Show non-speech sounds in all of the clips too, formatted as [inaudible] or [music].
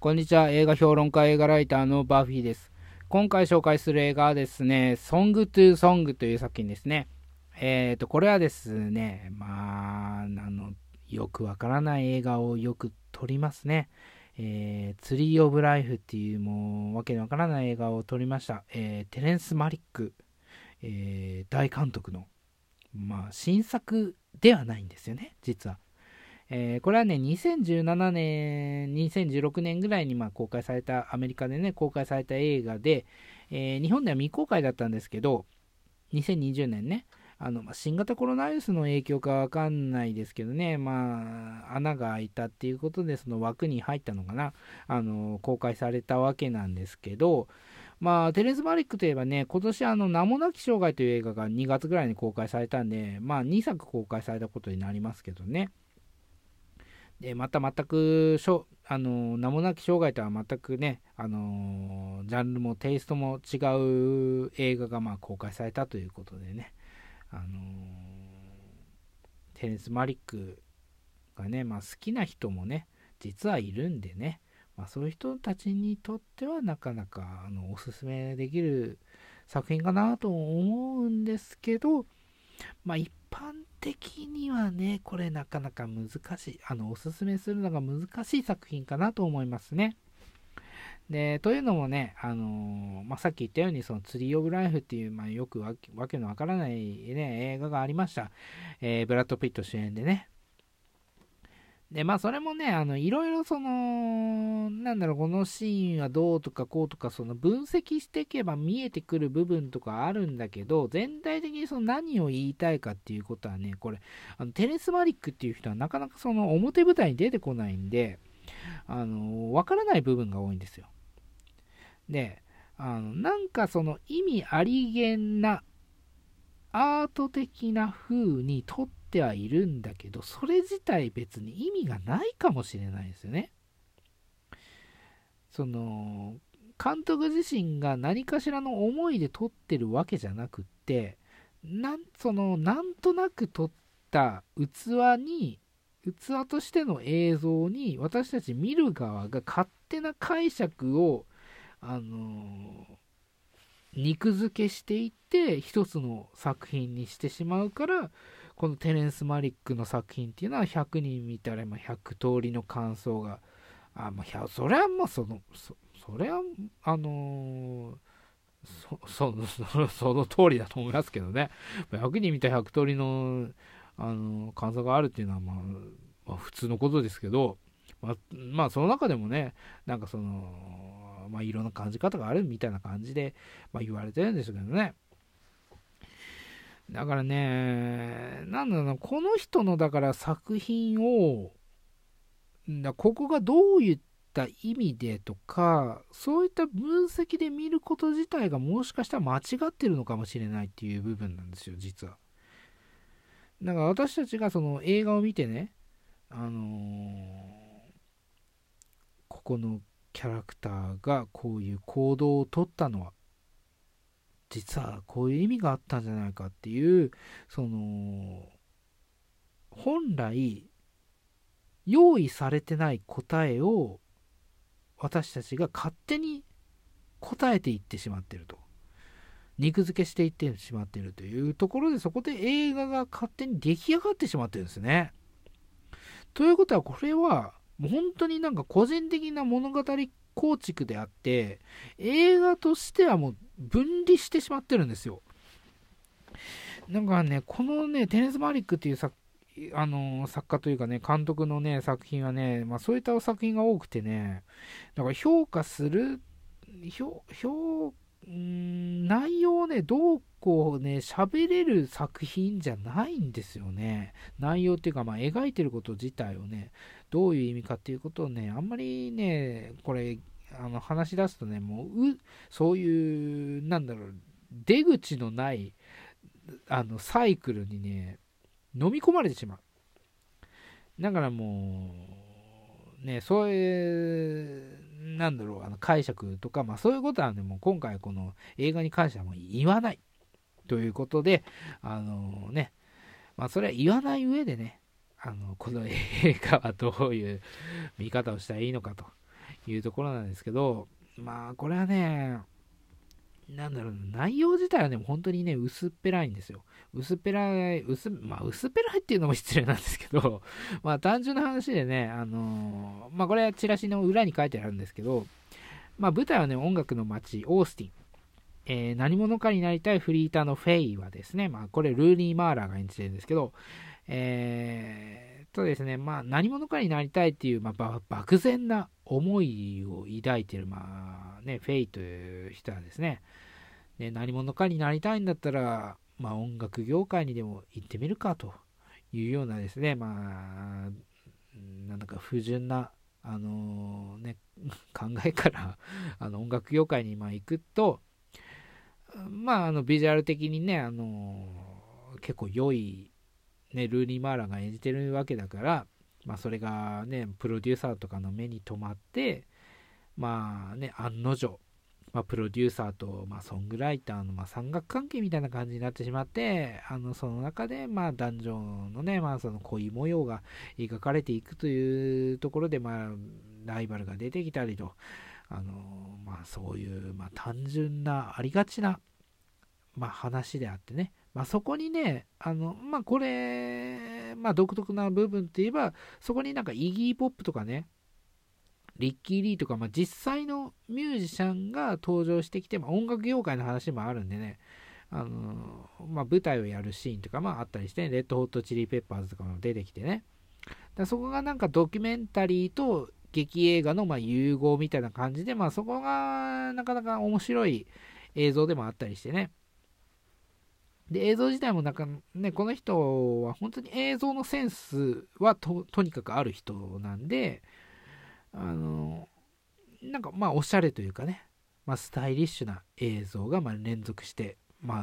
こんにちは。映画評論家、映画ライターのバーフィーです。今回紹介する映画はですね、ソングトゥーソングという作品ですね。えっ、ー、と、これはですね、まあ、あの、よくわからない映画をよく撮りますね。えー、ツリー・オブ・ライフっていうもうわけのわからない映画を撮りました。えー、テレンス・マリック、えー、大監督の、まあ、新作ではないんですよね、実は。えー、これはね、2017年、2016年ぐらいにま公開された、アメリカでね、公開された映画で、えー、日本では未公開だったんですけど、2020年ね、あのまあ、新型コロナウイルスの影響かわかんないですけどね、まあ、穴が開いたっていうことで、その枠に入ったのかな、あの公開されたわけなんですけど、まあ、テレス・マリックといえばね、今年あの、名もなき生涯という映画が2月ぐらいに公開されたんで、まあ、2作公開されたことになりますけどね。でまた全くしょあの名もなき生涯とは全くねあのジャンルもテイストも違う映画がまあ公開されたということでね。あのテレンス・マリックがね、まあ、好きな人もね実はいるんでね、まあ、そういう人たちにとってはなかなかあのおすすめできる作品かなと思うんですけどまあ一般的にはね、これなかなか難しい、あの、おすすめするのが難しい作品かなと思いますね。で、というのもね、あのー、まあ、さっき言ったように、そのツリー・オブ・ライフっていう、まあ、よくわけのわからない、ね、映画がありました。えー、ブラッド・ピット主演でね。で、まあそれもね、あの、いろいろその、なんだろう、このシーンはどうとかこうとか、その分析していけば見えてくる部分とかあるんだけど、全体的にその何を言いたいかっていうことはね、これ、あのテレス・マリックっていう人はなかなかその表舞台に出てこないんで、あの、わからない部分が多いんですよ。で、あの、なんかその意味ありげんなアート的な風に撮ってってはいるんだけど、それ自体別に意味がないかもしれないですよね。その、監督自身が何かしらの思いで撮ってるわけじゃなくって、なんそのなんとなく撮った器に器としての映像に私たち見る側が勝手な解釈をあの肉付けしていって一つの作品にしてしまうからこのテレンス・マリックの作品っていうのは100人見たら100通りの感想が、あ、まあ、それはもうその、そそれは、あのー、そそ [laughs] その通りだと思いますけどね。100人見たら100通りの、あのー、感想があるっていうのは、まあ、まあ、普通のことですけど、まあ、まあ、その中でもね、なんかその、まあ、いろんな感じ方があるみたいな感じで、まあ、言われてるんですけどね。だからね、なんだろう、この人のだから作品を、だここがどういった意味でとか、そういった分析で見ること自体がもしかしたら間違ってるのかもしれないっていう部分なんですよ、実は。だから私たちがその映画を見てね、あのー、ここのキャラクターがこういう行動をとったのは実はこういう意味があったんじゃないかっていうその本来用意されてない答えを私たちが勝手に答えていってしまってると肉付けしていってしまってるというところでそこで映画が勝手に出来上がってしまってるんですね。ということはこれはもう本当になんか個人的な物語構築であって映画としてはもう分離してしまってるんですよ。なんかねこのねテネス・マリックっていう作あの作家というかね監督のね作品はね、まあ、そういった作品が多くてねだから評価する評評ん内容をねどうこうね喋れる作品じゃないんですよね。内容っていうかまあ描いてること自体をねどういう意味かっていうことをねあんまりねこれあの話し出すとねもうそういうなんだろう出口のないあのサイクルにね飲み込まれてしまう。だからもうねそういうなんだろうあの解釈とかまあそういうことはねもう今回この映画に関してはもう言わない。ということであのねまあそれは言わない上でねあのこの映画はどういう見方をしたらいいのかと。いうところなんですけど、まあ、これはね、なんだろう、内容自体はね、本当にね、薄っぺらいんですよ。薄っぺらい、薄、まあ、薄っぺらいっていうのも失礼なんですけど、[laughs] まあ、単純な話でね、あのー、まあ、これはチラシの裏に書いてあるんですけど、まあ、舞台はね、音楽の街、オースティン。えー、何者かになりたいフリーターのフェイはですね、まあ、これ、ルーニー・マーラーが演じてるんですけど、えー、とですね、まあ、何者かになりたいっていう、まあ、漠然な思いを抱いてる、まあね、フェイという人はですね、ね何者かになりたいんだったら、まあ、音楽業界にでも行ってみるかというようなですね、まあ、なんだか不純な、あのー、ね、[laughs] 考えからあの音楽業界にま行くと、まあ、あのビジュアル的にね、あのー、結構良い、ね、ルーニー・マーラが演じてるわけだから、まあ、それがね、プロデューサーとかの目に留まって、まあね、案の定、まあ、プロデューサーと、まあ、ソングライターの、まあ、三角関係みたいな感じになってしまって、あの、その中で、まあ、男女のね、まあ、その恋模様が描かれていくというところで、まあ、ライバルが出てきたりと、あの、まあ、そういう、まあ、単純な、ありがちな、まあ、話であってね、まあ、そこにね、あの、まあ、これ、まあ、独特な部分って言えば、そこになんかイギーポップとかね、リッキー・リーとか、まあ、実際のミュージシャンが登場してきて、まあ、音楽業界の話もあるんでね、あのまあ、舞台をやるシーンとかもああったりして、レッドホットチリペッパーズとかも出てきてね。だそこがなんかドキュメンタリーと劇映画のま融合みたいな感じで、まあ、そこがなかなか面白い映像でもあったりしてね。で、映像自体もなんかね、この人は本当に映像のセンスはとにかくある人なんで、あの、なんかまあおしゃれというかね、まあ、スタイリッシュな映像がま連続して、ま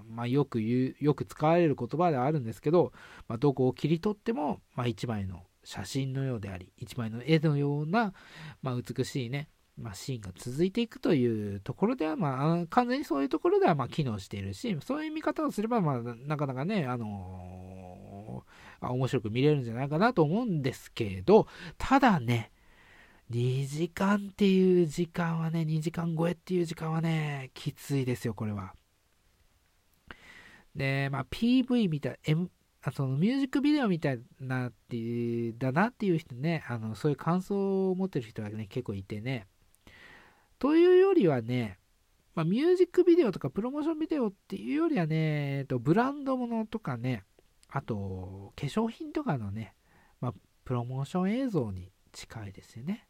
あ、まあ、よく言う、よく使われる言葉ではあるんですけど、まあ、どこを切り取っても、まあ、一枚の写真のようであり、一枚の絵のような、まあ、美しいね、まあ、シーンが続いていくというところでは、まあ、完全にそういうところでは、まあ、機能しているし、そういう見方をすれば、まあ、なかなかね、あのー、面白く見れるんじゃないかなと思うんですけど、ただね、2時間っていう時間はね、2時間超えっていう時間はね、きついですよ、これは。で、まあ、PV みたい、M、あそのミュージックビデオみたいなっていう、だなっていう人ね、あの、そういう感想を持ってる人がね、結構いてね、というよりはね、まあ、ミュージックビデオとかプロモーションビデオっていうよりはね、えっと、ブランドものとかね、あと、化粧品とかのね、まあ、プロモーション映像に近いですよね。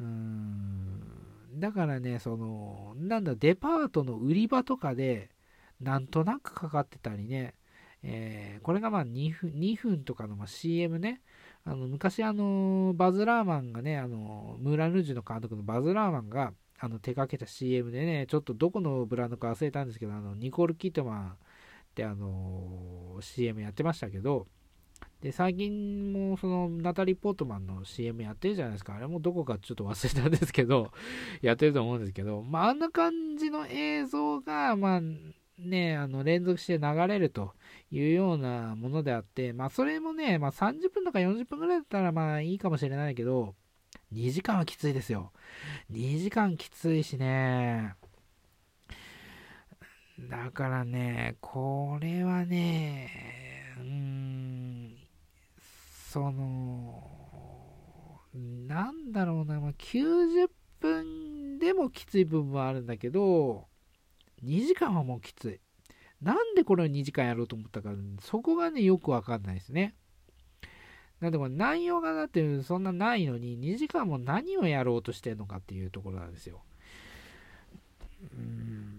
うーん。だからね、その、なんだ、デパートの売り場とかで、なんとなくかかってたりね、えー、これがまあ2分 ,2 分とかのま CM ね、あの昔あのバズ・ラーマンがねあのムーラン・ルージュの監督のバズ・ラーマンがあの手掛けた CM でねちょっとどこのブランドか忘れたんですけどあのニコール・キットマンってあの CM やってましたけどで最近もそのナタリー・ポートマンの CM やってるじゃないですか。あれもどこかちょっと忘れたんですけどやってると思うんですけどまああんな感じの映像がまあねあの連続して流れるというようなものであって、まあそれもね、まあ30分とか40分ぐらいだったらまあいいかもしれないけど、2時間はきついですよ。2時間きついしね。だからね、これはね、うーん、その、なんだろうな、まあ、90分でもきつい部分はあるんだけど、2時間はもうきつい。なんでこれを2時間やろうと思ったか、そこがね、よくわかんないですね。なんでこれ内容がだってそんなないのに、2時間も何をやろうとしてるのかっていうところなんですよ。うん。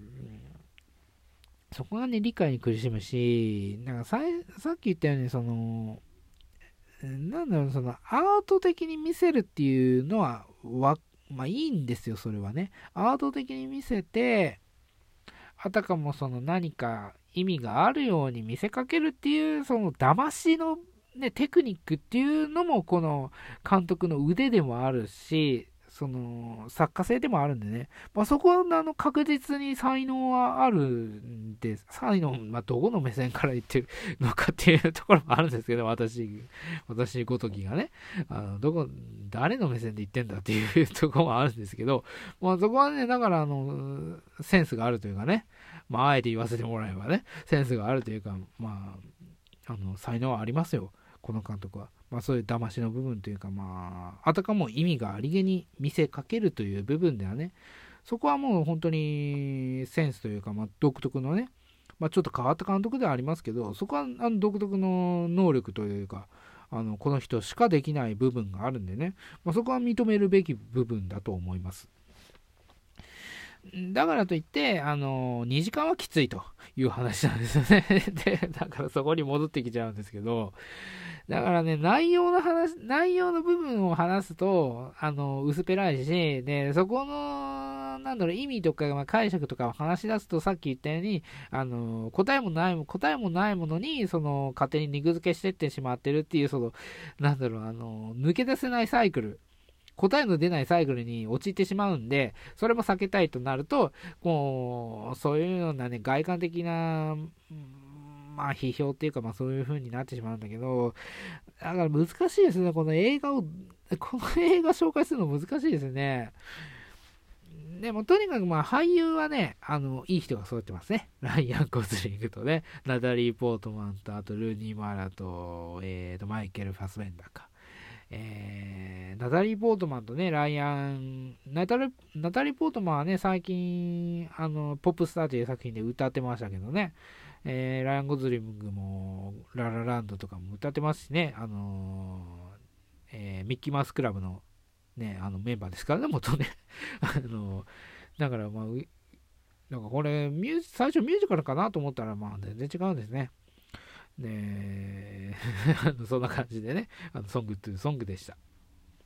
そこがね、理解に苦しむし、なんかささっき言ったように、その、なんだろう、その、アート的に見せるっていうのは、わ、まあいいんですよ、それはね。アート的に見せて、あたかもその何か意味があるように見せかけるっていう、その騙しのね、テクニックっていうのもこの監督の腕でもあるし、その、作家性でもあるんでね、まあ、そこはあの確実に才能はあるんです。才能、まあ、どこの目線から言ってるのかっていうところもあるんですけど、私、私ごときがね、あの、どこ、誰の目線で言ってんだっていうところもあるんですけど、まあ、そこはね、だからあの、センスがあるというかね、まあ、あえて言わせてもらえばね、センスがあるというか、まあ、あの、才能はありますよ。この監督は。まあ、そういう騙しの部分というか、まあ、あたかも意味がありげに見せかけるという部分ではね、そこはもう本当にセンスというか、まあ、独特のね、まあ、ちょっと変わった監督ではありますけど、そこはあの独特の能力というか、あのこの人しかできない部分があるんでね、まあ、そこは認めるべき部分だと思います。だからといって、あの、2時間はきついという話なんですよね。[laughs] で、だからそこに戻ってきちゃうんですけど、だからね、内容の話、内容の部分を話すと、あの、薄っぺらいし、で、そこの、なんだろう、意味とか、まあ、解釈とかを話し出すと、さっき言ったように、あの、答えもない、答えもないものに、その、勝手に肉付けしてってしまってるっていう、その、なんだろう、あの、抜け出せないサイクル。答えの出ないサイクルに陥ってしまうんで、それも避けたいとなると、もう、そういうようなね、外観的な、まあ、批評っていうか、まあ、そういう風になってしまうんだけど、だから難しいですね、この映画を、この映画紹介するの難しいですね。でも、とにかく、まあ、俳優はね、あの、いい人が揃ってますね。[laughs] ライアン・ゴズリングとね、ナタリー・ポートマンと、あと、ルーニー・マーラと、えーと、マイケル・ファスベンダーか。えー、ナタリー・ポートマンとね、ライアン、ナタリナタリー・ポートマンはね、最近、あの、ポップスターという作品で歌ってましたけどね、えー、ライアン・ゴズリングも、ララランドとかも歌ってますしね、あのー、え、ミッキーマウスクラブの、ね、あのメンバーですからね、元ね。[laughs] あのだからまあ、なんかこれミュージ、最初ミュージカルかなと思ったら、まあ全然違うんですね。ねえ、[laughs] そんな感じでね、あのソングトゥーソングでした。